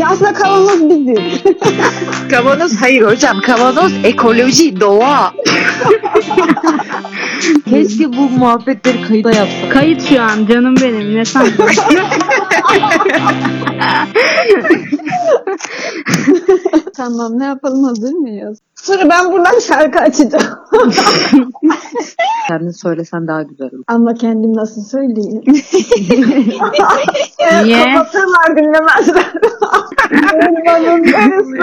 Ya aslında kavanoz biziz. Kavanoz hayır hocam. Kavanoz ekoloji, doğa. Keşke bu muhabbetleri kayıda yapsak. Kayıt şu an canım benim ne sandın? tamam ne yapalım hazır mıyız? Sonra ben buradan şarkı açacağım. Kendin söylesen daha güzel olur. Ama kendim nasıl söyleyeyim? Niye? Kapatırlar dinlemezler. Elmanın yarısı.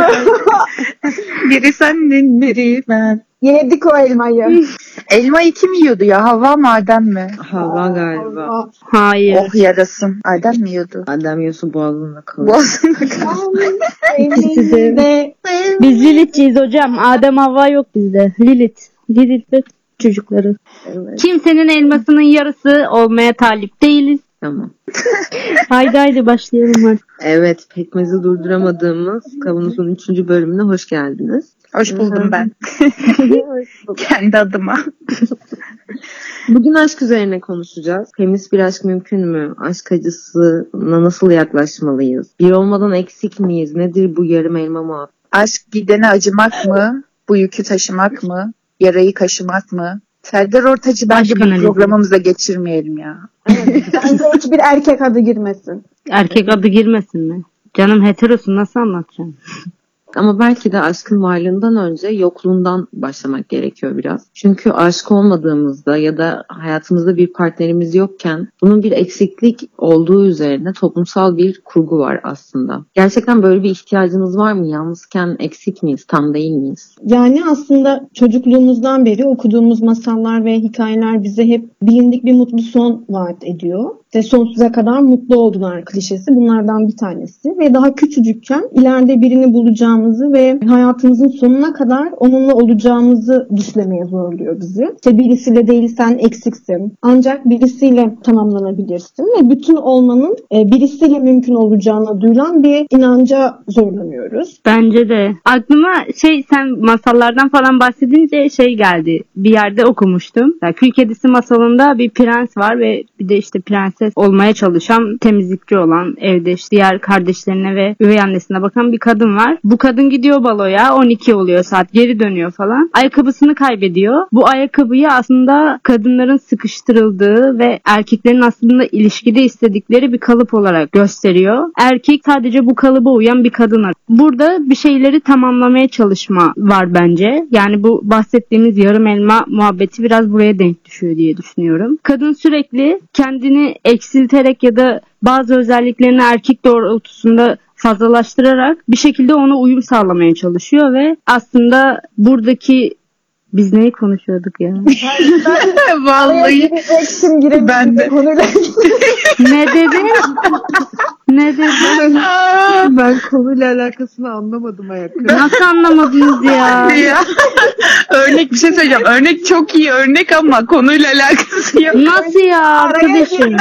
Biri senin, biri ben. Yedik o elmayı. Elmayı kim yiyordu ya? Hava mı Adem mi? Hava galiba. Hayır. Oh yarasın. Adem mi yiyordu? Adem yiyorsa boğazında kalır. Boğazında kaldı. Elimde Biz Lilith'ciyiz hocam. Adem Havva yok bizde. Lilith. Lilith ve çocukları. Evet. Kimsenin elmasının yarısı olmaya talip değiliz. Tamam. Haydi haydi başlayalım hadi. Evet, pekmezi durduramadığımız Kavanoz'un 3. bölümüne hoş geldiniz. Hoş buldum ben. Kendi adıma. Bugün aşk üzerine konuşacağız. Temiz bir aşk mümkün mü? Aşk acısına nasıl yaklaşmalıyız? Bir olmadan eksik miyiz? Nedir bu yarım elma muhabbeti? Aşk gidene acımak mı? Bu yükü taşımak mı? Yarayı kaşımak mı? Serdar Ortaç'ı bence bu programımıza geçirmeyelim ya. bence hiçbir erkek adı girmesin. Erkek adı girmesin mi? Canım heterosun nasıl anlatacağım? Ama belki de aşkın varlığından önce yokluğundan başlamak gerekiyor biraz. Çünkü aşık olmadığımızda ya da hayatımızda bir partnerimiz yokken bunun bir eksiklik olduğu üzerine toplumsal bir kurgu var aslında. Gerçekten böyle bir ihtiyacınız var mı? Yalnızken eksik miyiz? Tam değil miyiz? Yani aslında çocukluğumuzdan beri okuduğumuz masallar ve hikayeler bize hep bilindik bir mutlu son vaat ediyor. Ve sonsuza kadar mutlu oldular klişesi bunlardan bir tanesi. Ve daha küçücükken ileride birini bulacağımızı ve hayatımızın sonuna kadar onunla olacağımızı düşlemeye zorluyor bizi. İşte birisiyle değilsen eksiksin. Ancak birisiyle tamamlanabilirsin. Ve bütün olmanın e, birisiyle mümkün olacağına duyulan bir inanca zorlanıyoruz. Bence de. Aklıma şey sen masallardan falan bahsedince şey geldi. Bir yerde okumuştum. Ya, Kül Kedisi masalında bir prens var ve bir de işte prenses olmaya çalışan temizlikçi olan evde diğer kardeşlerine ve üvey annesine bakan bir kadın var. Bu kadın gidiyor baloya 12 oluyor saat geri dönüyor falan. Ayakkabısını kaybediyor. Bu ayakkabıyı aslında kadınların sıkıştırıldığı ve erkeklerin aslında ilişkide istedikleri bir kalıp olarak gösteriyor. Erkek sadece bu kalıba uyan bir kadın. Burada bir şeyleri tamamlamaya çalışma var bence. Yani bu bahsettiğimiz yarım elma muhabbeti biraz buraya denk düşüyor diye düşünüyorum. Kadın sürekli kendini eksilterek ya da bazı özelliklerini erkek doğrultusunda fazlalaştırarak bir şekilde ona uyum sağlamaya çalışıyor ve aslında buradaki biz neyi konuşuyorduk ya? Vallahi gireceksin girebilirsin Ben de. konuyla ne dedi? ne dedi? Ben konuyla alakasını anlamadım ayakkabı. Nasıl anlamadınız ya? ya. örnek bir şey söyleyeceğim. Örnek çok iyi örnek ama konuyla alakası yok. Nasıl ya arkadaşım?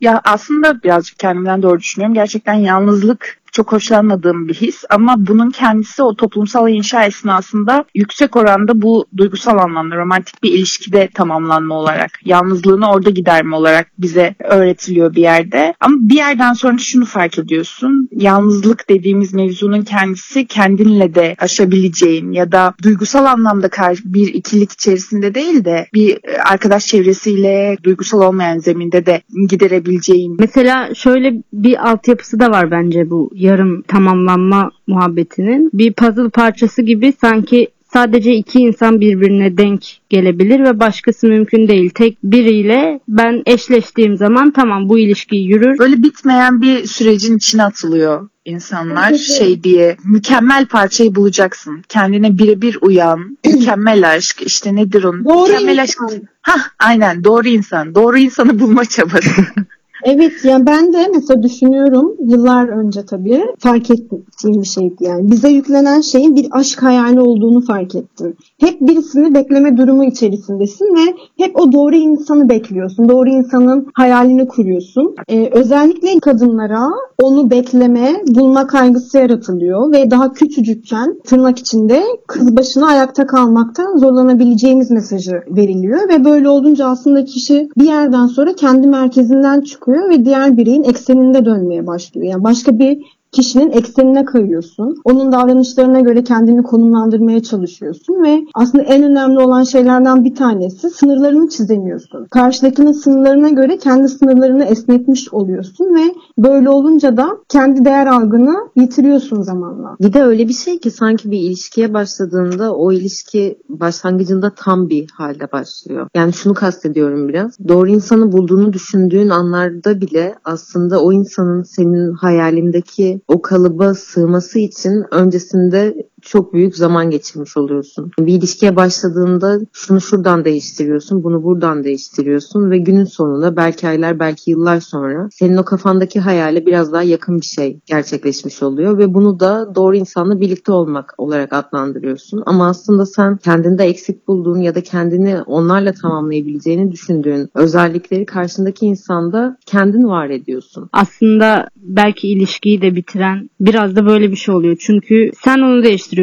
Ya aslında birazcık kendimden doğru düşünüyorum. Gerçekten yalnızlık çok hoşlanmadığım bir his ama bunun kendisi o toplumsal inşa esnasında yüksek oranda bu duygusal anlamda romantik bir ilişkide tamamlanma olarak yalnızlığını orada giderme olarak bize öğretiliyor bir yerde. Ama bir yerden sonra şunu fark ediyorsun. Yalnızlık dediğimiz mevzunun kendisi kendinle de aşabileceğin ya da duygusal anlamda bir ikilik içerisinde değil de bir arkadaş çevresiyle duygusal olmayan zeminde de giderebileceğin Mesela şöyle bir altyapısı da var bence bu yarım tamamlanma muhabbetinin. Bir puzzle parçası gibi sanki sadece iki insan birbirine denk gelebilir ve başkası mümkün değil. Tek biriyle ben eşleştiğim zaman tamam bu ilişki yürür. Böyle bitmeyen bir sürecin içine atılıyor insanlar şey diye mükemmel parçayı bulacaksın. Kendine birebir uyan, mükemmel aşk işte nedir onun? Doğru mükemmel insan. aşk. Hah aynen doğru insan. Doğru insanı bulma çabası. Evet yani ben de mesela düşünüyorum yıllar önce tabii fark ettiğim bir şeydi yani. Bize yüklenen şeyin bir aşk hayali olduğunu fark ettim. Hep birisini bekleme durumu içerisindesin ve hep o doğru insanı bekliyorsun. Doğru insanın hayalini kuruyorsun. Ee, özellikle kadınlara onu bekleme, bulma kaygısı yaratılıyor ve daha küçücükken tırnak içinde kız başına ayakta kalmaktan zorlanabileceğimiz mesajı veriliyor ve böyle olunca aslında kişi bir yerden sonra kendi merkezinden çıkıyor ve diğer bireyin ekseninde dönmeye başlıyor. Yani başka bir kişinin eksenine kayıyorsun. Onun davranışlarına göre kendini konumlandırmaya çalışıyorsun ve aslında en önemli olan şeylerden bir tanesi sınırlarını çizemiyorsun. Karşıdakinin sınırlarına göre kendi sınırlarını esnetmiş oluyorsun ve böyle olunca da kendi değer algını yitiriyorsun zamanla. Bir de öyle bir şey ki sanki bir ilişkiye başladığında o ilişki başlangıcında tam bir halde başlıyor. Yani şunu kastediyorum biraz. Doğru insanı bulduğunu düşündüğün anlarda bile aslında o insanın senin hayalindeki o kalıba sığması için öncesinde çok büyük zaman geçirmiş oluyorsun. Bir ilişkiye başladığında şunu şuradan değiştiriyorsun, bunu buradan değiştiriyorsun ve günün sonunda belki aylar belki yıllar sonra senin o kafandaki hayale biraz daha yakın bir şey gerçekleşmiş oluyor ve bunu da doğru insanla birlikte olmak olarak adlandırıyorsun. Ama aslında sen kendinde eksik bulduğun ya da kendini onlarla tamamlayabileceğini düşündüğün özellikleri karşındaki insanda kendin var ediyorsun. Aslında belki ilişkiyi de bitiren biraz da böyle bir şey oluyor. Çünkü sen onu değiştiriyorsun.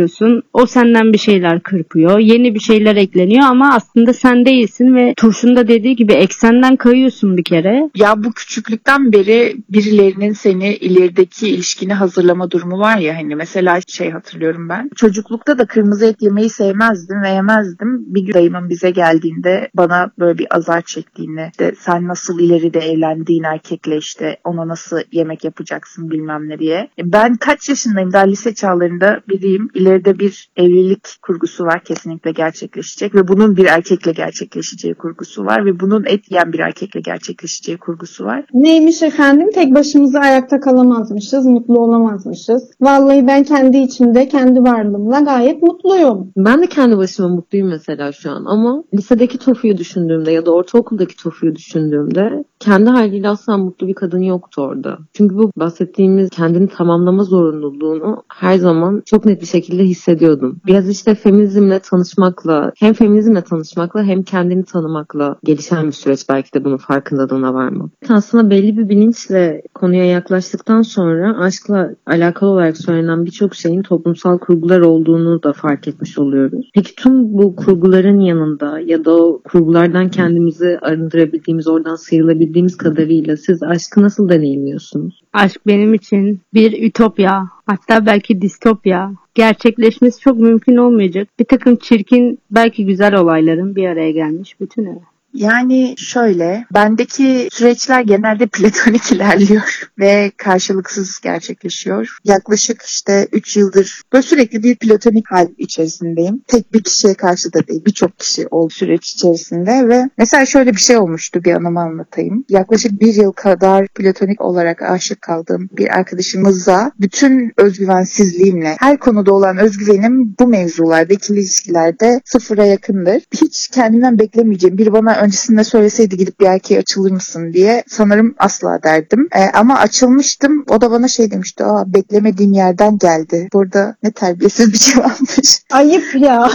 O senden bir şeyler kırpıyor. Yeni bir şeyler ekleniyor ama aslında sen değilsin ve Turşun da dediği gibi eksenden kayıyorsun bir kere. Ya bu küçüklükten beri birilerinin seni ilerideki ilişkini hazırlama durumu var ya hani mesela şey hatırlıyorum ben. Çocuklukta da kırmızı et yemeyi sevmezdim ve yemezdim. Bir gün dayımın bize geldiğinde bana böyle bir azar çektiğini işte sen nasıl ileride evlendiğin erkekle işte ona nasıl yemek yapacaksın bilmem ne diye. Ben kaç yaşındayım daha lise çağlarında biriyim. İleride bir evlilik kurgusu var kesinlikle gerçekleşecek ve bunun bir erkekle gerçekleşeceği kurgusu var ve bunun et yiyen bir erkekle gerçekleşeceği kurgusu var. Neymiş efendim? Tek başımıza ayakta kalamazmışız, mutlu olamazmışız. Vallahi ben kendi içimde, kendi varlığımla gayet mutluyum. Ben de kendi başıma mutluyum mesela şu an ama lisedeki Tofu'yu düşündüğümde ya da ortaokuldaki Tofu'yu düşündüğümde kendi haliyle asla mutlu bir kadın yoktu orada. Çünkü bu bahsettiğimiz kendini tamamlama zorunluluğunu her zaman çok net bir şekilde hissediyordum. Biraz işte feminizmle tanışmakla, hem feminizmle tanışmakla hem kendini tanımakla gelişen bir süreç belki de bunun farkındalığına varmak. Aslında belli bir bilinçle konuya yaklaştıktan sonra aşkla alakalı olarak söylenen birçok şeyin toplumsal kurgular olduğunu da fark etmiş oluyoruz. Peki tüm bu kurguların yanında ya da o kurgulardan kendimizi arındırabildiğimiz, oradan sıyrılabildiğimiz kadarıyla siz aşkı nasıl deneyimliyorsunuz? Aşk benim için bir ütopya, hatta belki distopya. Gerçekleşmesi çok mümkün olmayacak. Bir takım çirkin, belki güzel olayların bir araya gelmiş bütünü. Yani şöyle, bendeki süreçler genelde platonik ilerliyor ve karşılıksız gerçekleşiyor. Yaklaşık işte 3 yıldır böyle sürekli bir platonik hal içerisindeyim. Tek bir kişiye karşı da değil, birçok kişi oldu süreç içerisinde ve mesela şöyle bir şey olmuştu bir anımı anlatayım. Yaklaşık bir yıl kadar platonik olarak aşık kaldığım bir arkadaşımıza bütün özgüvensizliğimle, her konuda olan özgüvenim bu mevzularda, ikili ilişkilerde sıfıra yakındır. Hiç kendimden beklemeyeceğim bir bana öncesinde söyleseydi gidip bir erkeğe açılır mısın diye sanırım asla derdim. E, ama açılmıştım. O da bana şey demişti. Aa beklemediğim yerden geldi. Burada ne terbiyesiz bir şey varmış. Ayıp ya.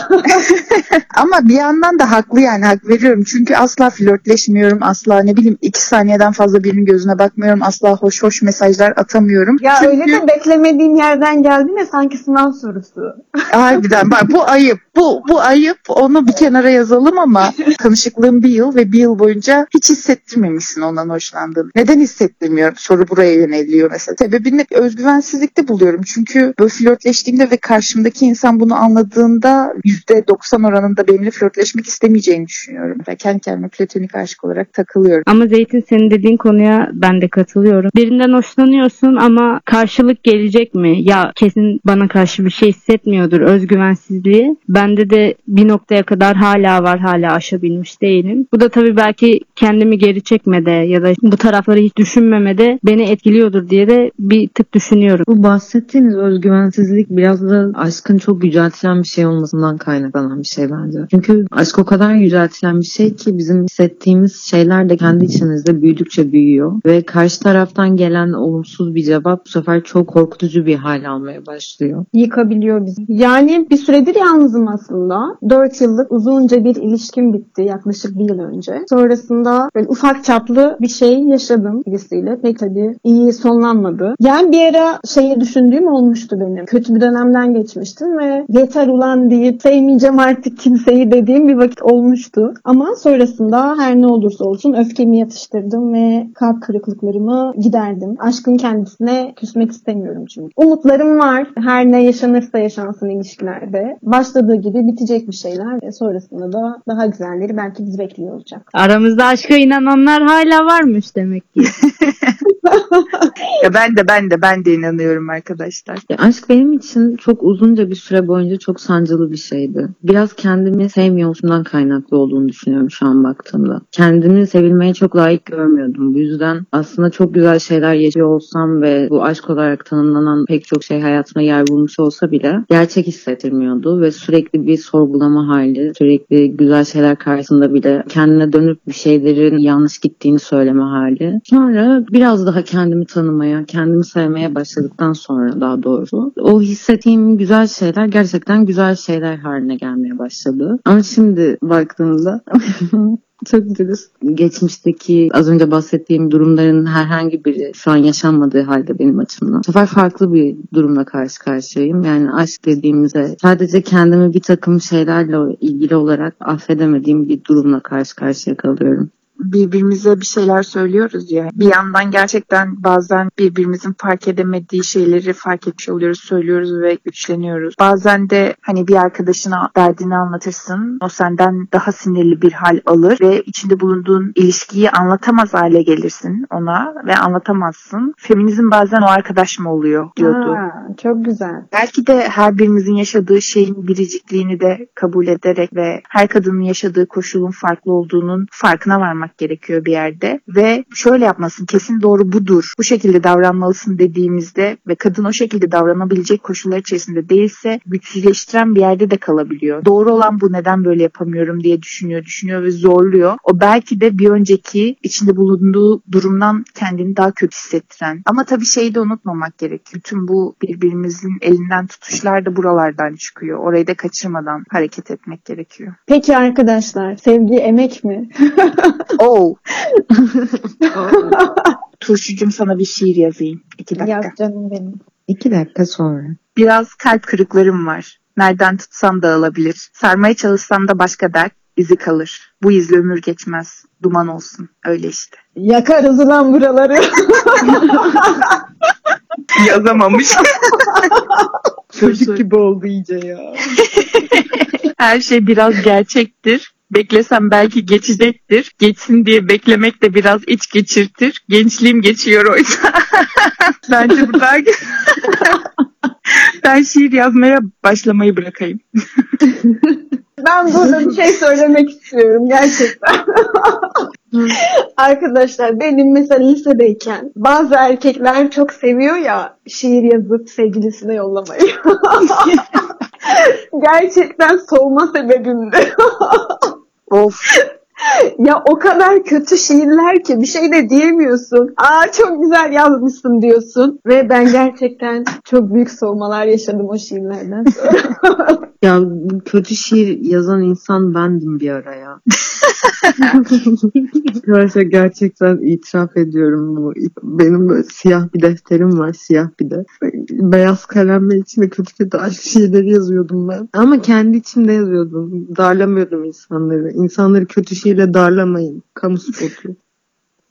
ama bir yandan da haklı yani hak veriyorum. Çünkü asla flörtleşmiyorum. Asla ne bileyim iki saniyeden fazla birinin gözüne bakmıyorum. Asla hoş hoş mesajlar atamıyorum. ya Çünkü... öyle de beklemediğim yerden geldi ne sanki sınav sorusu. Harbiden bak bu ayıp. Bu, bu ayıp. Onu bir kenara yazalım ama tanışıklığım bir yıl ve bir yıl boyunca hiç hissettirmemişsin ondan hoşlandığını. Neden hissettirmiyorum? Soru buraya yöneliyor mesela. Sebebini özgüvensizlikte buluyorum. Çünkü böyle flörtleştiğimde ve karşımdaki insan bunu anladığında %90 oranında benimle flörtleşmek istemeyeceğini düşünüyorum. Ve kendi kendime platonik aşık olarak takılıyorum. Ama Zeytin senin dediğin konuya ben de katılıyorum. Birinden hoşlanıyorsun ama karşılık gelecek mi? Ya kesin bana karşı bir şey hissetmiyordur özgüvensizliği. Bende de bir noktaya kadar hala var hala aşabilmiş değilim. Bu da tabii belki kendimi geri çekmede ya da bu tarafları hiç düşünmemede beni etkiliyordur diye de bir tık düşünüyorum. Bu bahsettiğiniz özgüvensizlik biraz da aşkın çok yüceltilen bir şey olmasından kaynaklanan bir şey bence. Çünkü aşk o kadar yüceltilen bir şey ki bizim hissettiğimiz şeyler de kendi içimizde büyüdükçe büyüyor. Ve karşı taraftan gelen olumsuz bir cevap bu sefer çok korkutucu bir hal almaya başlıyor. Yıkabiliyor bizi. Yani bir süredir yalnızım aslında. 4 yıllık uzunca bir ilişkim bitti. Yaklaşık bir yıl önce. Sonrasında böyle ufak çaplı bir şey yaşadım birisiyle. Pek tabii iyi sonlanmadı. Yani bir ara şeyi düşündüğüm olmuştu benim. Kötü bir dönemden geçmiştim ve yeter ulan deyip sevmeyeceğim artık kimseyi dediğim bir vakit olmuştu. Ama sonrasında her ne olursa olsun öfkemi yatıştırdım ve kalp kırıklıklarımı giderdim. Aşkın kendisine küsmek istemiyorum çünkü. Umutlarım var. Her ne yaşanırsa yaşansın ilişkilerde. Başladığı gibi bitecek bir şeyler sonrasında da daha güzelleri belki bizi bekliyor olacak. Aramızda aşka inananlar hala varmış demek ki. Ya ben de ben de ben de inanıyorum arkadaşlar. Ya aşk benim için çok uzunca bir süre boyunca çok sancılı bir şeydi. Biraz kendimi sevmiyormuşumdan kaynaklı olduğunu düşünüyorum şu an baktığımda. Kendimi sevilmeye çok layık görmüyordum. Bu yüzden aslında çok güzel şeyler yaşıyor olsam ve bu aşk olarak tanımlanan pek çok şey hayatıma yer bulmuş olsa bile gerçek hissettirmiyordu ve sürekli bir sorgulama hali, sürekli güzel şeyler karşısında bile kendine dönüp bir şeylerin yanlış gittiğini söyleme hali. Sonra biraz daha kendimi tanımaya, kendimi sevmeye başladıktan sonra daha doğrusu o hissettiğim güzel şeyler gerçekten güzel şeyler haline gelmeye başladı. Ama şimdi baktığımda çok dürüst. Geçmişteki az önce bahsettiğim durumların herhangi biri şu an yaşanmadığı halde benim açımdan. Bu sefer farklı bir durumla karşı karşıyayım. Yani aşk dediğimizde sadece kendimi bir takım şeylerle ilgili olarak affedemediğim bir durumla karşı karşıya kalıyorum birbirimize bir şeyler söylüyoruz ya. Bir yandan gerçekten bazen birbirimizin fark edemediği şeyleri fark etmiş oluyoruz, söylüyoruz ve güçleniyoruz. Bazen de hani bir arkadaşına derdini anlatırsın. O senden daha sinirli bir hal alır ve içinde bulunduğun ilişkiyi anlatamaz hale gelirsin ona ve anlatamazsın. Feminizm bazen o arkadaş mı oluyor diyordu. Aa, çok güzel. Belki de her birimizin yaşadığı şeyin biricikliğini de kabul ederek ve her kadının yaşadığı koşulun farklı olduğunun farkına varmak gerekiyor bir yerde ve şöyle yapmasın kesin doğru budur bu şekilde davranmalısın dediğimizde ve kadın o şekilde davranabilecek koşullar içerisinde değilse güçsüzleştiren bir yerde de kalabiliyor. Doğru olan bu neden böyle yapamıyorum diye düşünüyor düşünüyor ve zorluyor. O belki de bir önceki içinde bulunduğu durumdan kendini daha kötü hissettiren. Ama tabii şeyi de unutmamak gerek. Bütün bu birbirimizin elinden tutuşlar da buralardan çıkıyor. Orayı da kaçırmadan hareket etmek gerekiyor. Peki arkadaşlar sevgi emek mi? Oh. Turşucum sana bir şiir yazayım. İki dakika. Yaz canım benim. İki dakika sonra. Biraz kalp kırıklarım var. Nereden tutsam dağılabilir. Sarmaya çalışsam da başka dert izi kalır. Bu izle ömür geçmez. Duman olsun. Öyle işte. Yakarız ulan buraları. Yazamamış. Çocuk gibi oldu iyice ya. Her şey biraz gerçektir. Beklesem belki geçecektir. Geçsin diye beklemek de biraz iç geçirtir. Gençliğim geçiyor oysa. Bence bu daha Ben şiir yazmaya başlamayı bırakayım. Ben burada bir şey söylemek istiyorum gerçekten. Arkadaşlar benim mesela lisedeyken bazı erkekler çok seviyor ya şiir yazıp sevgilisine yollamayı. gerçekten soğuma sebebimdi. Of. ya o kadar kötü şiirler ki bir şey de diyemiyorsun. Aa çok güzel yazmışsın diyorsun. Ve ben gerçekten çok büyük soğumalar yaşadım o şiirlerden. Ya kötü şiir yazan insan bendim bir ara ya. Arkadaşlar gerçekten itiraf ediyorum bu. Benim böyle siyah bir defterim var siyah bir de. Beyaz kalemle içine kötü kötü aşk şiirleri yazıyordum ben. Ama kendi içimde yazıyordum. Darlamıyordum insanları. İnsanları kötü şiirle darlamayın. Kamu spotu.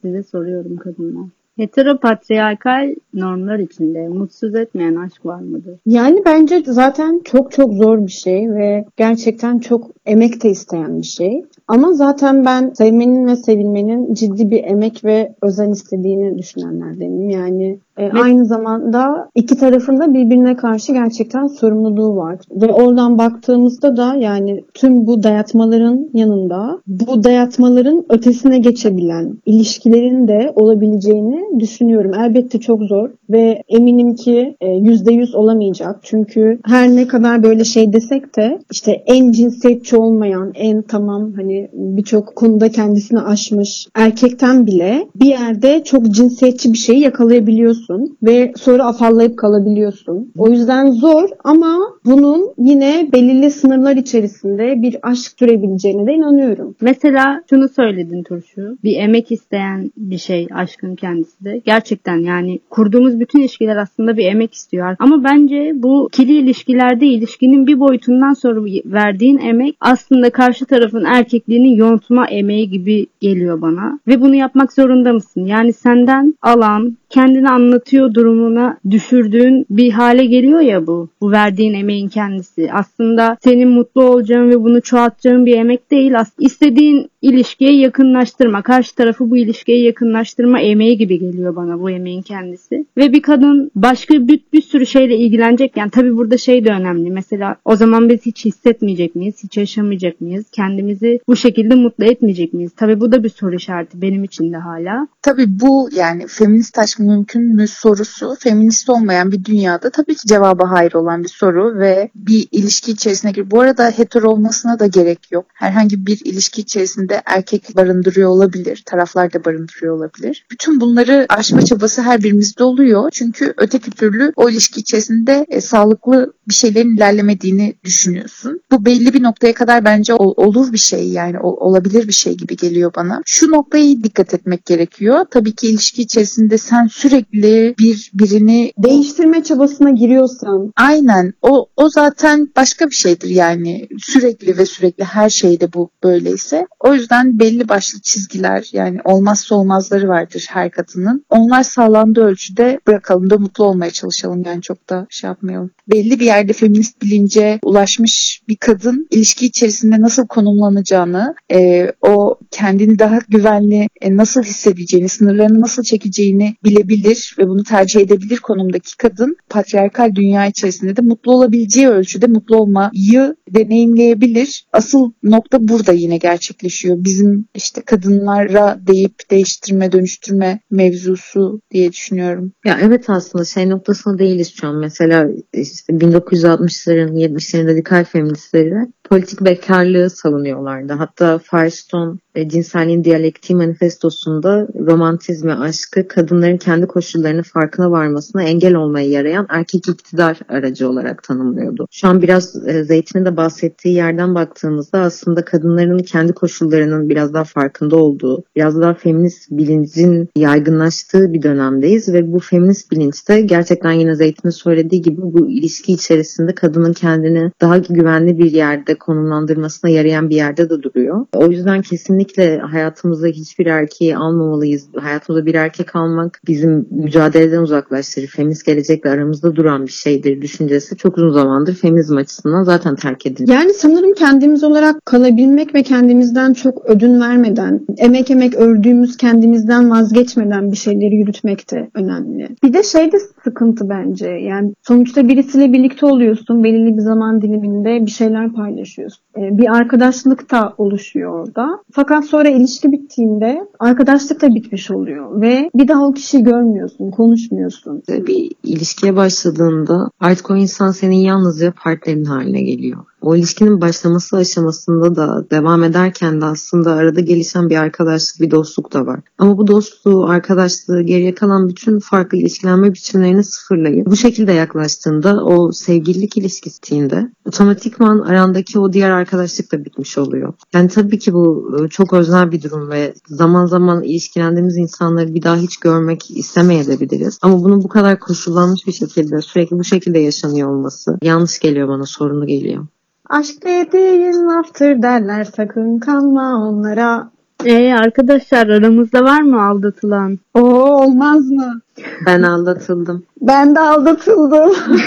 Size soruyorum kadınlar. Heteropatriarkal normlar içinde mutsuz etmeyen aşk var mıdır? Yani bence zaten çok çok zor bir şey ve gerçekten çok emek de isteyen bir şey. Ama zaten ben sevmenin ve sevilmenin ciddi bir emek ve özen istediğini düşünenlerdenim. Yani e, aynı zamanda iki tarafında birbirine karşı gerçekten sorumluluğu var. Ve oradan baktığımızda da yani tüm bu dayatmaların yanında bu dayatmaların ötesine geçebilen ilişkilerin de olabileceğini düşünüyorum. Elbette çok zor ve eminim ki e, yüzde yüz olamayacak. Çünkü her ne kadar böyle şey desek de işte en cinsiyetçi olmayan, en tamam hani birçok konuda kendisini aşmış erkekten bile bir yerde çok cinsiyetçi bir şeyi yakalayabiliyorsun ve sonra afallayıp kalabiliyorsun. O yüzden zor ama bunun yine belirli sınırlar içerisinde bir aşk sürebileceğine de inanıyorum. Mesela şunu söyledin Turşu. Bir emek isteyen bir şey aşkın kendisi de. Gerçekten yani kurduğumuz bütün ilişkiler aslında bir emek istiyor. Ama bence bu ikili ilişkilerde ilişkinin bir boyutundan sonra verdiğin emek aslında karşı tarafın erkekliğini yontma emeği gibi geliyor bana. Ve bunu yapmak zorunda mısın? Yani senden alan, kendini anlatıyor durumuna düşürdüğün bir hale geliyor ya bu. Bu verdiğin emeğin kendisi. Aslında senin mutlu olacağın ve bunu çoğaltacağın bir emek değil. İstediğin ilişkiye yakınlaştırma, karşı tarafı bu ilişkiye yakınlaştırma emeği gibi geliyor bana bu emeğin kendisi. Ve bir kadın başka bir, bir sürü şeyle ilgilenecekken tabii burada şey de önemli. Mesela o zaman biz hiç hissetmeyecek miyiz? Hiç yaşamayacak mıyız? Kendimizi bu şekilde mutlu etmeyecek miyiz? Tabii bu da bir soru işareti benim için de hala. Tabii bu yani feminist aşk mümkün mü sorusu feminist olmayan bir dünyada tabii ki cevaba hayır olan bir soru ve bir ilişki içerisine. Bu arada hetero olmasına da gerek yok. Herhangi bir ilişki içerisinde erkek barındırıyor olabilir, taraflar da barındırıyor olabilir. Bütün bunları aşma çabası her birimizde oluyor. Çünkü öteki türlü o ilişki içerisinde e, sağlıklı bir şeylerin ilerlemediğini düşünüyorsun. Bu belli bir noktaya kadar bence ol, olur bir şey yani ol, olabilir bir şey gibi geliyor bana. Şu noktayı dikkat etmek gerekiyor. Tabii ki ilişki içerisinde sen sürekli bir birini Değiştirme çabasına giriyorsan aynen o o zaten başka bir şeydir yani sürekli ve sürekli her şeyde bu böyleyse. O yüzden belli başlı çizgiler yani olmazsa olmazları vardır her kadının. Onlar sağlandığı ölçüde bırakalım da mutlu olmaya çalışalım yani çok da şey yapmayalım. Belli bir yerde feminist bilince ulaşmış bir kadın ilişki içerisinde nasıl konumlanacağını, e, o kendini daha güvenli e, nasıl hissedeceğini, sınırlarını nasıl çekeceğini bilebilir ve bunu tercih edebilir konumdaki kadın patriarkal dünya içerisinde de mutlu olabileceği ölçüde mutlu olmayı deneyimleyebilir. Asıl nokta burada yine gerçekleşiyor. Bizim işte kadınlara deyip değiştirme, dönüştürme mevzusu diye düşünüyorum. Ya evet aslında şey noktasında değiliz şu an. Mesela işte 1960'ların 70'lerin radikal feministleri politik bekarlığı savunuyorlardı. Hatta Firestone e, cinselliğin diyalektiği manifestosunda romantizmi, aşkı kadınların kendi koşullarının farkına varmasına engel olmaya yarayan erkek iktidar aracı olarak tanımlıyordu. Şu an biraz e, Zeytin'in de bahsettiği yerden baktığımızda aslında kadınların kendi koşullarının biraz daha farkında olduğu, biraz daha feminist bilincin yaygınlaştığı bir dönemdeyiz ve bu feminist bilinçte gerçekten yine Zeytin'in söylediği gibi bu ilişki içerisinde kadının kendini daha güvenli bir yerde konumlandırmasına yarayan bir yerde de duruyor. O yüzden kesinlikle hayatımızda hiçbir erkeği almamalıyız. Hayatımızda bir erkek almak bizim mücadeleden uzaklaştırır. Feminist gelecekle aramızda duran bir şeydir düşüncesi çok uzun zamandır feminizm açısından zaten terk edildi. Yani sanırım kendimiz olarak kalabilmek ve kendimizden çok ödün vermeden, emek emek ördüğümüz kendimizden vazgeçmeden bir şeyleri yürütmek de önemli. Bir de şey de sıkıntı bence. Yani sonuçta birisiyle birlikte oluyorsun. Belirli bir zaman diliminde bir şeyler paylaşıyorsun. Ee, bir arkadaşlık da oluşuyor orada. Fakat sonra ilişki bittiğinde arkadaşlık da bitmiş oluyor ve bir daha o kişiyi görmüyorsun, konuşmuyorsun. Bir ilişkiye başladığında artık o insan senin yalnızca partnerin haline geliyor. O ilişkinin başlaması aşamasında da devam ederken de aslında arada gelişen bir arkadaşlık, bir dostluk da var. Ama bu dostluğu, arkadaşlığı, geriye kalan bütün farklı ilişkilenme biçimlerini sıfırlayıp bu şekilde yaklaştığında o sevgililik ilişkisinde otomatikman arandaki o diğer arkadaşlık da bitmiş oluyor. Yani tabii ki bu çok özel bir durum ve zaman zaman ilişkilendiğimiz insanları bir daha hiç görmek istemeyebiliriz. Ama bunun bu kadar koşullanmış bir şekilde sürekli bu şekilde yaşanıyor olması yanlış geliyor bana, sorunlu geliyor. Aşk dediğin laftır derler sakın kanma onlara. Ee arkadaşlar aramızda var mı aldatılan? Oo olmaz mı? Ben aldatıldım. Ben de aldatıldım.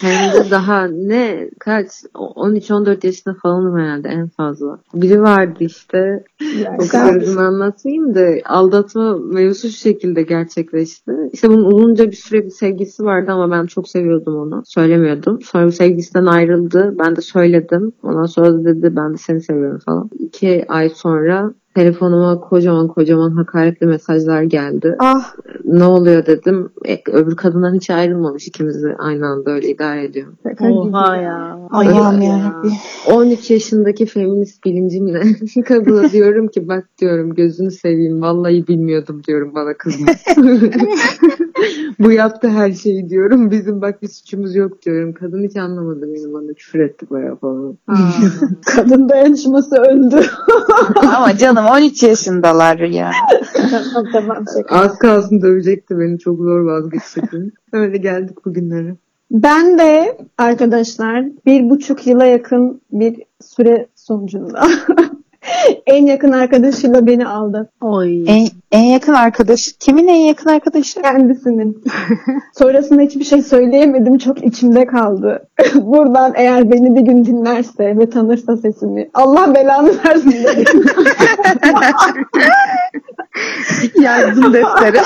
Hem de daha ne kaç 13-14 yaşında falanım herhalde en fazla. Biri vardı işte. O kadar uzun anlatmayayım da aldatma mevzusu şu şekilde gerçekleşti. İşte bunun uzunca bir süre bir sevgisi vardı ama ben çok seviyordum onu. Söylemiyordum. Sonra bir sevgisinden ayrıldı. Ben de söyledim. Ondan sonra da dedi ben de seni seviyorum falan. İki ay sonra telefonuma kocaman kocaman hakaretli mesajlar geldi. Ah Ne oluyor dedim. E, öbür kadından hiç ayrılmamış. İkimizi aynı anda öyle idare ediyor. Oha ya. Allah'ım yarabbim. 13 yaşındaki feminist bilincimle kadına diyorum ki bak diyorum gözünü seveyim vallahi bilmiyordum diyorum bana kızma. Bu yaptı her şeyi diyorum. Bizim bak bir suçumuz yok diyorum. Kadın hiç anlamadı beni bana küfür etti bayağı falan. kadın dayanışması öldü. Ama canım 13 yaşındalar ya. tamam. Az kalsın dövecekti beni. Çok zor vazgeçecekti. Öyle geldik bugünlere. Ben de arkadaşlar bir buçuk yıla yakın bir süre sonucunda en yakın arkadaşıyla beni aldı. Oy. En, en yakın arkadaş. Kimin en yakın arkadaşı? Kendisinin. Sonrasında hiçbir şey söyleyemedim. Çok içimde kaldı. Buradan eğer beni bir gün dinlerse ve tanırsa sesimi Allah belanı versin dedim. Yardım defteri.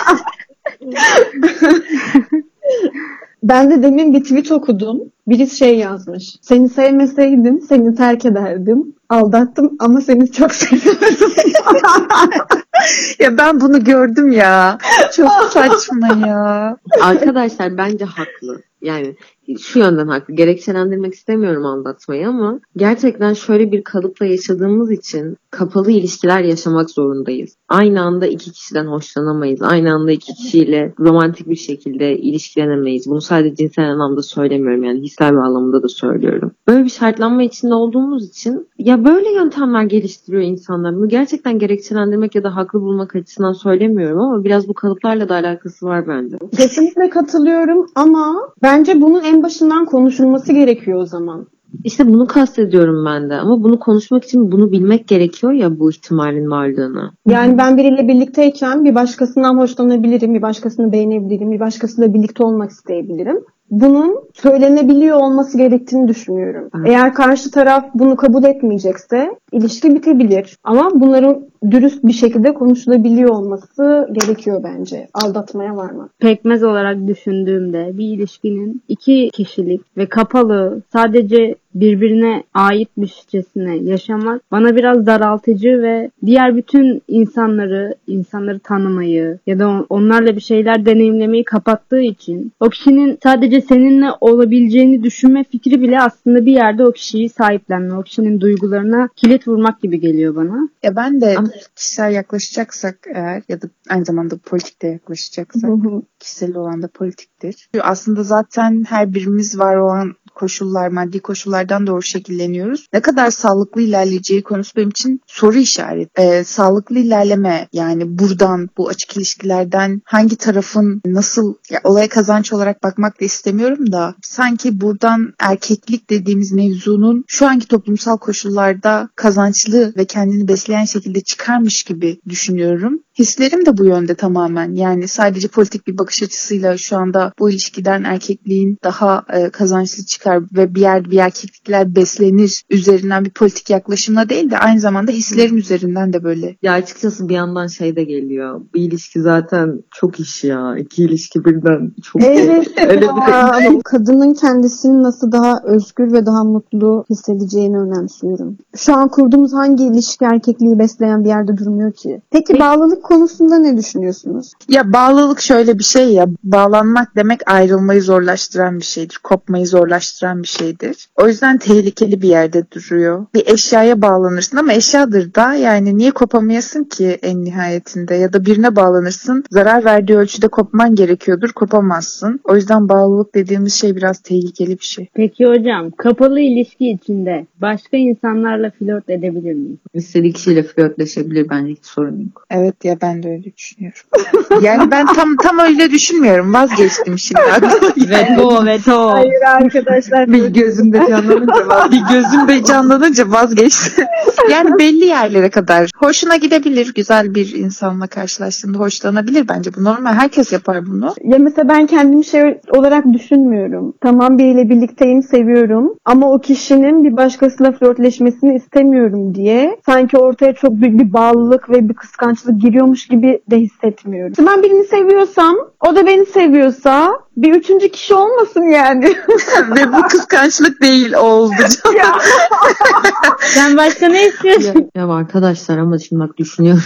Ben de demin bir tweet okudum. Birisi şey yazmış. Seni sevmeseydim seni terk ederdim. Aldattım ama seni çok seviyorum. ya ben bunu gördüm ya. Çok saçma ya. Arkadaşlar bence haklı. Yani şu yönden haklı. Gerekçelendirmek istemiyorum aldatmayı ama gerçekten şöyle bir kalıpla yaşadığımız için kapalı ilişkiler yaşamak zorundayız. Aynı anda iki kişiden hoşlanamayız. Aynı anda iki kişiyle romantik bir şekilde ilişkilenemeyiz. Bunu sadece cinsel anlamda söylemiyorum. Yani hissel bir da söylüyorum. Böyle bir şartlanma içinde olduğumuz için ya böyle yöntemler geliştiriyor insanlar. Bunu gerçekten gerekçelendirmek ya da haklı bulmak açısından söylemiyorum ama biraz bu kalıplarla da alakası var bence. Kesinlikle katılıyorum ama bence bunun en başından konuşulması gerekiyor o zaman. İşte bunu kastediyorum ben de ama bunu konuşmak için bunu bilmek gerekiyor ya bu ihtimalin varlığını. Yani ben biriyle birlikteyken bir başkasından hoşlanabilirim, bir başkasını beğenebilirim, bir başkasıyla birlikte olmak isteyebilirim. Bunun söylenebiliyor olması gerektiğini düşünüyorum. Evet. Eğer karşı taraf bunu kabul etmeyecekse ilişki bitebilir. Ama bunların dürüst bir şekilde konuşulabiliyor olması gerekiyor bence. Aldatmaya varmak. Pekmez olarak düşündüğümde bir ilişkinin iki kişilik ve kapalı sadece birbirine aitmişçesine yaşamak bana biraz daraltıcı ve diğer bütün insanları, insanları tanımayı ya da on- onlarla bir şeyler deneyimlemeyi kapattığı için o kişinin sadece seninle olabileceğini düşünme fikri bile aslında bir yerde o kişiyi sahiplenme, o kişinin duygularına kilit vurmak gibi geliyor bana. Ya ben de Ama- kişisel yaklaşacaksak eğer ya da aynı zamanda politikte yaklaşacaksak kişisel olan da politiktir. Aslında zaten her birimiz var olan koşullar, maddi koşullardan doğru şekilleniyoruz. Ne kadar sağlıklı ilerleyeceği konusu benim için soru işareti. Ee, sağlıklı ilerleme yani buradan bu açık ilişkilerden hangi tarafın nasıl ya olaya kazanç olarak bakmak da istemiyorum da sanki buradan erkeklik dediğimiz mevzunun şu anki toplumsal koşullarda kazançlı ve kendini besleyen şekilde çıkarmış gibi düşünüyorum. Hislerim de bu yönde tamamen. Yani sadece politik bir bakış açısıyla şu anda bu ilişkiden erkekliğin daha e, kazançlı çıkar ve bir yer bir erkeklikler beslenir üzerinden bir politik yaklaşımla değil de aynı zamanda hislerim üzerinden de böyle. Ya açıkçası bir yandan şey de geliyor. Bir ilişki zaten çok iş ya. İki ilişki birden çok Evet. Öyle bir Ya, kadının kendisini nasıl daha özgür ve daha mutlu hissedeceğini önemsiyorum. Şu an kurduğumuz hangi ilişki erkekliği besleyen bir yerde durmuyor ki? Peki bağlılık konusunda ne düşünüyorsunuz? Ya bağlılık şöyle bir şey ya. Bağlanmak demek ayrılmayı zorlaştıran bir şeydir. Kopmayı zorlaştıran bir şeydir. O yüzden tehlikeli bir yerde duruyor. Bir eşyaya bağlanırsın ama eşyadır da yani niye kopamayasın ki en nihayetinde ya da birine bağlanırsın zarar verdiği ölçüde kopman gerekiyordur kopamazsın. O yüzden bağlılık dediğimiz şey biraz tehlikeli bir şey. Peki hocam, kapalı ilişki içinde başka insanlarla flört edebilir miyiz? İstediği kişiyle flörtleşebilir bence hiç sorun yok. Evet ya ben de öyle düşünüyorum. yani ben tam tam öyle düşünmüyorum. Vazgeçtim şimdi. Veto, veto. Hayır Bir gözümde canlanınca var. bir gözümde canlanınca vazgeçti. yani belli yerlere kadar hoşuna gidebilir. Güzel bir insanla karşılaştığında hoşlanabilir bence. Bu normal. Herkes yapar bunu. Ya mesela ben kendimi şey olarak düşünmüyorum. Tamam biriyle birlikteyim, seviyorum. Ama o kişinin bir başkasıyla flörtleşmesini istemiyorum diye sanki ortaya çok büyük bir bağlılık ve bir kıskançlık giriyormuş gibi de hissetmiyorum. İşte ben birini seviyorsam, o da beni seviyorsa bir üçüncü kişi olmasın yani. Ve bu kıskançlık değil oldu. Sen başka ne istiyorsun? Ya arkadaşlar ama şimdi bak düşünüyorum.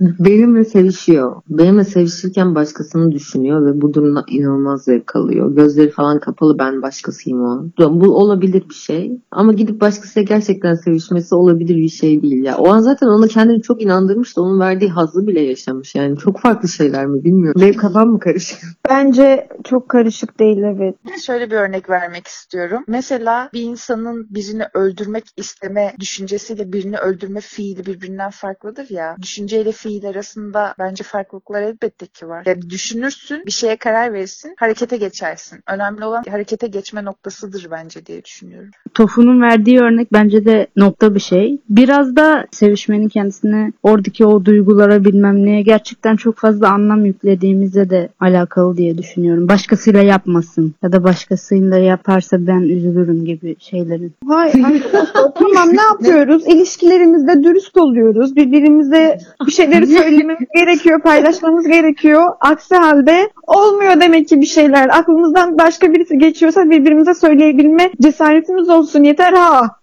Benimle sevişiyor. Benimle sevişirken başkasını düşünüyor ve bu durumda inanılmaz zevk alıyor. Gözleri falan kapalı ben başkasıyım o. Bu olabilir bir şey. Ama gidip başkasıyla gerçekten sevişmesi olabilir bir şey değil ya. O an zaten ona kendini çok inandırmış da onun verdiği hazzı bile yaşamış. Yani çok farklı şeyler mi bilmiyorum. Benim kafam mı karışık? Bence çok karışık değil evet. Şöyle bir örnek vermek istiyorum. Mesela bir insanın birini öldürmek isteme düşüncesiyle birini öldürme fiili birbirinden farklıdır ya. Düşünceyle fiil arasında bence farklılıklar elbette ki var. Yani düşünürsün, bir şeye karar verirsin, harekete geçersin. Önemli olan harekete geçme noktasıdır bence diye düşünüyorum. Tofu'nun verdiği örnek bence de nokta bir şey. Biraz da sevişmenin kendisine oradaki o duygulara bilmem neye gerçekten çok fazla anlam yüklediğimizde de alakalı diye düşünüyorum. Başkasıyla yapmasın ya da başkasıyla yaparsa ben üzülürüm gibi şeylerin. Hayır arkadaşlar tamam ne yapıyoruz? İlişkilerimizde dürüst oluyoruz. Birbirimize bir şeyleri söylememiz gerekiyor, paylaşmamız gerekiyor. Aksi halde olmuyor demek ki bir şeyler. Aklımızdan başka birisi geçiyorsa birbirimize söyleyebilme cesaretimiz olsun yeter ha.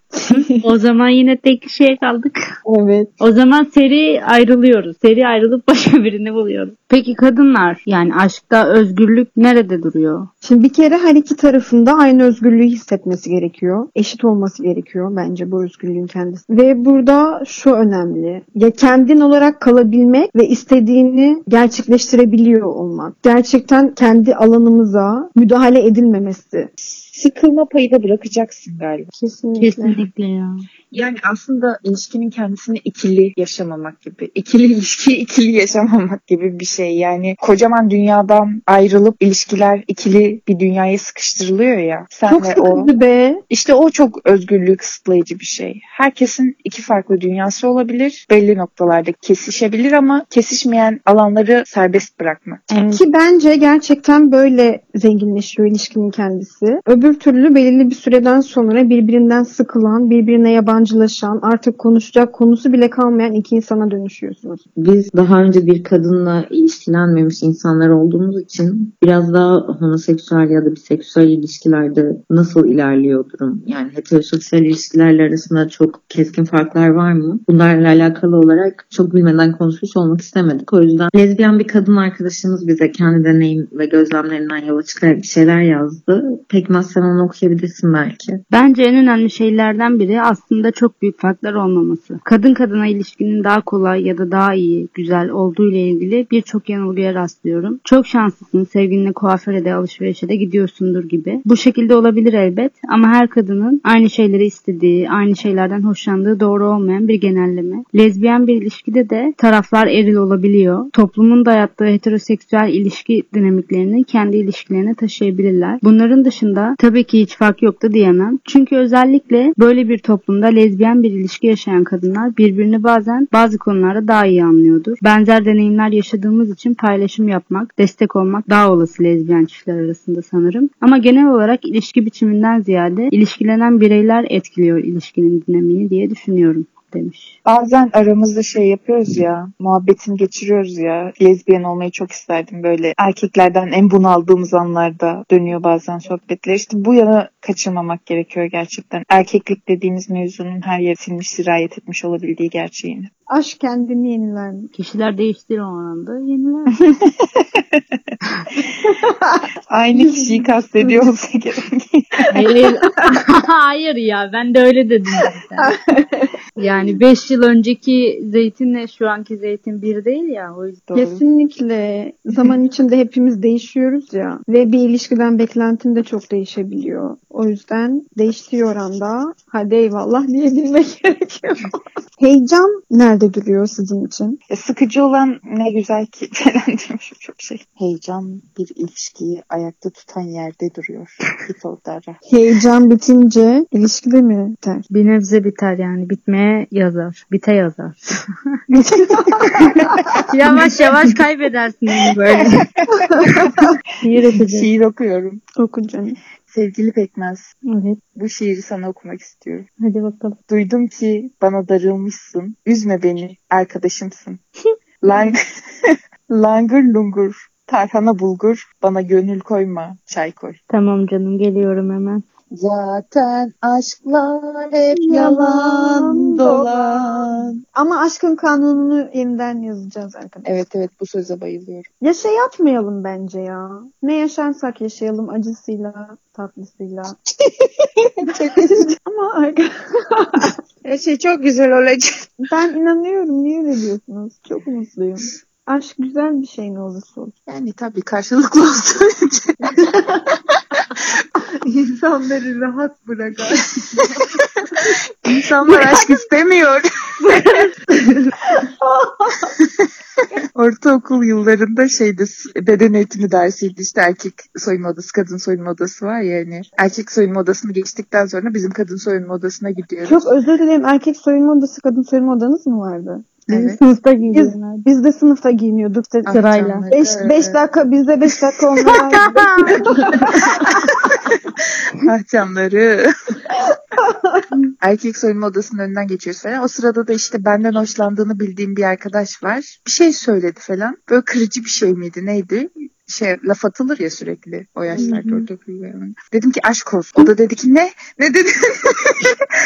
O zaman yine tek kişiye kaldık. Evet. O zaman seri ayrılıyoruz. Seri ayrılıp başka birini buluyoruz. Peki kadınlar yani aşkta özgürlük nerede duruyor? Şimdi bir kere her iki tarafında aynı özgürlüğü hissetmesi gerekiyor. Eşit olması gerekiyor bence bu özgürlüğün kendisi. Ve burada şu önemli. Ya kendin olarak kalabilmek ve istediğini gerçekleştirebiliyor olmak. Gerçekten kendi alanımıza müdahale edilmemesi. Sıkılma payı da bırakacaksın galiba. Kesinlikle. Kesinlikle ya. Yani aslında ilişkinin kendisini ikili yaşamamak gibi. ikili ilişkiyi ikili yaşamamak gibi bir şey. Yani kocaman dünyadan ayrılıp ilişkiler ikili bir dünyaya sıkıştırılıyor ya. Sen Çok ve o. be. İşte o çok özgürlüğü kısıtlayıcı bir şey. Herkesin iki farklı dünyası olabilir. Belli noktalarda kesişebilir ama kesişmeyen alanları serbest bırakmak. Ki bence gerçekten böyle zenginleşiyor ilişkinin kendisi. Öbür türlü belirli bir süreden sonra birbirinden sıkılan, birbirine yabancılaşan, artık konuşacak konusu bile kalmayan iki insana dönüşüyorsunuz. Biz daha önce bir kadınla ilişkilenmemiş insanlar olduğumuz için biraz daha homoseksüel ya da biseksüel ilişkilerde nasıl ilerliyor durum? Yani heteroseksüel ilişkilerle arasında çok keskin farklar var mı? Bunlarla alakalı olarak çok bilmeden konuşmuş olmak istemedik. O yüzden lezbiyen bir kadın arkadaşımız bize kendi deneyim ve gözlemlerinden yola çıkarak bir şeyler yazdı. Pekmez sen onu okuyabilirsin belki. Bence en önemli şeylerden biri aslında çok büyük farklar olmaması. Kadın kadına ilişkinin daha kolay ya da daha iyi, güzel olduğu ile ilgili birçok yanılgıya rastlıyorum. Çok şanslısın sevgilinle kuaföre de alışverişe de gidiyorsundur gibi. Bu şekilde olabilir elbet ama her kadının aynı şeyleri istediği, aynı şeylerden hoşlandığı doğru olmayan bir genelleme. Lezbiyen bir ilişkide de taraflar eril olabiliyor. Toplumun dayattığı heteroseksüel ilişki dinamiklerini kendi ilişkilerine taşıyabilirler. Bunların dışında tabii ki hiç fark yok da diyemem. Çünkü özellikle böyle bir toplumda lezbiyen bir ilişki yaşayan kadınlar birbirini bazen bazı konularda daha iyi anlıyordur. Benzer deneyimler yaşadığımız için paylaşım yapmak, destek olmak daha olası lezbiyen çiftler arasında sanırım. Ama genel olarak ilişki biçiminden ziyade ilişkilenen bireyler etkiliyor ilişkinin dinamiğini diye düşünüyorum demiş. Bazen aramızda şey yapıyoruz ya, muhabbetini geçiriyoruz ya. Lezbiyen olmayı çok isterdim böyle. Erkeklerden en bunaldığımız anlarda dönüyor bazen sohbetler. İşte bu yana kaçırmamak gerekiyor gerçekten. Erkeklik dediğimiz mevzunun her yere silmiş, sirayet etmiş olabildiği gerçeğini. Aşk kendini yeniler. Kişiler değiştir o anda yeniler. Aynı kişiyi kastediyor olsa gerek. Hayır. Hayır ya ben de öyle dedim zaten. Yani 5 yıl önceki zeytinle şu anki zeytin bir değil ya o yüzden. Kesinlikle. Zaman içinde hepimiz değişiyoruz ya. Ve bir ilişkiden beklentin de çok değişebiliyor. O yüzden değiştiği oranda hadi eyvallah diyebilmek gerekiyor. Heyecan nerede duruyor sizin için? Ya sıkıcı olan ne güzel ki falan demişim çok şey. Heyecan bir ilişkiyi ayakta tutan yerde duruyor. Heyecan bitince ilişkide mi biter? Bir nebze biter yani bitmeye yazar. Bite yazar. yavaş yavaş kaybedersin böyle. Şiir okuyacağım. Şiir okuyorum. Oku canım. Sevgili Pekmez, Evet bu şiiri sana okumak istiyorum. hadi bakalım. Duydum ki bana darılmışsın. Üzme beni, arkadaşımsın. Lang Langır lungur, tarhana bulgur, bana gönül koyma, çay koy. Tamam canım geliyorum hemen. Zaten aşklar hep yalan dolan. Ama aşkın kanununu yeniden yazacağız arkadaşlar. Evet evet bu söze bayılıyorum. Ya şey yapmayalım bence ya. Ne yaşarsak yaşayalım acısıyla, tatlısıyla. Ama arka- Her şey çok güzel olacak. ben inanıyorum. Niye öyle diyorsunuz? Çok mutluyum. Aşk güzel bir şey ne olursa olsun. Yani tabii karşılıklı olsun. İnsanları rahat bırak. İnsanlar aşk istemiyor. Ortaokul yıllarında şeydi beden eğitimi dersiydi işte erkek soyunma odası kadın soyunma odası var ya hani erkek soyunma odasını geçtikten sonra bizim kadın soyunma odasına gidiyoruz. Çok özür dilerim. Erkek soyunma odası, kadın soyunma odanız mı vardı? Evet. Sınıfta Biz, biz de sınıfta giyiniyorduk. Sırayla. canları. 5 beş dakika bizde 5 dakika onlara Ah canları. Erkek soyunma odasının önünden geçiyoruz falan. O sırada da işte benden hoşlandığını bildiğim bir arkadaş var. Bir şey söyledi falan. Böyle kırıcı bir şey miydi neydi? Şey laf atılır ya sürekli o yaşlarda ortaokul yıllarında. Dedim ki aşk olsun. O da dedi ki ne? Ne dedi?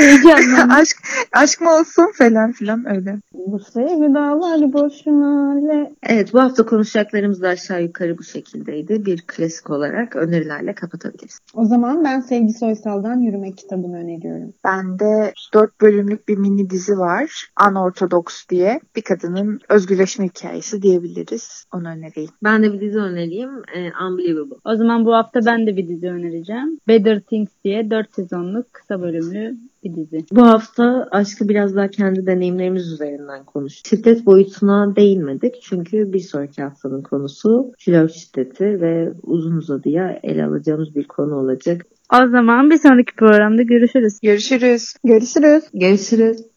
Aşk aşk mı olsun falan filan öyle. Bu sevgi dağlar boşuna le. Evet bu hafta konuşacaklarımız da aşağı yukarı bu şekildeydi. Bir klasik olarak önerilerle kapatabiliriz. O zaman ben Sevgi Soysal'dan Yürümek kitabını öneriyorum. Bende dört bölümlük bir mini dizi var. Unorthodox diye. Bir kadının özgürleşme hikayesi diyebiliriz. Onu önereyim. Ben de bir dizi önereyim. Ee, Unbelievable. O zaman bu hafta ben de bir dizi önereceğim. Better Things diye 4 sezonluk kısa bölümlü bir dizi. Bu hafta aşkı biraz daha kendi deneyimlerimiz üzerinden konuştuk. Şiddet boyutuna değinmedik çünkü bir sonraki haftanın konusu flört şiddeti ve uzun uzadıya ele alacağımız bir konu olacak. O zaman bir sonraki programda görüşürüz. Görüşürüz. Görüşürüz. Görüşürüz.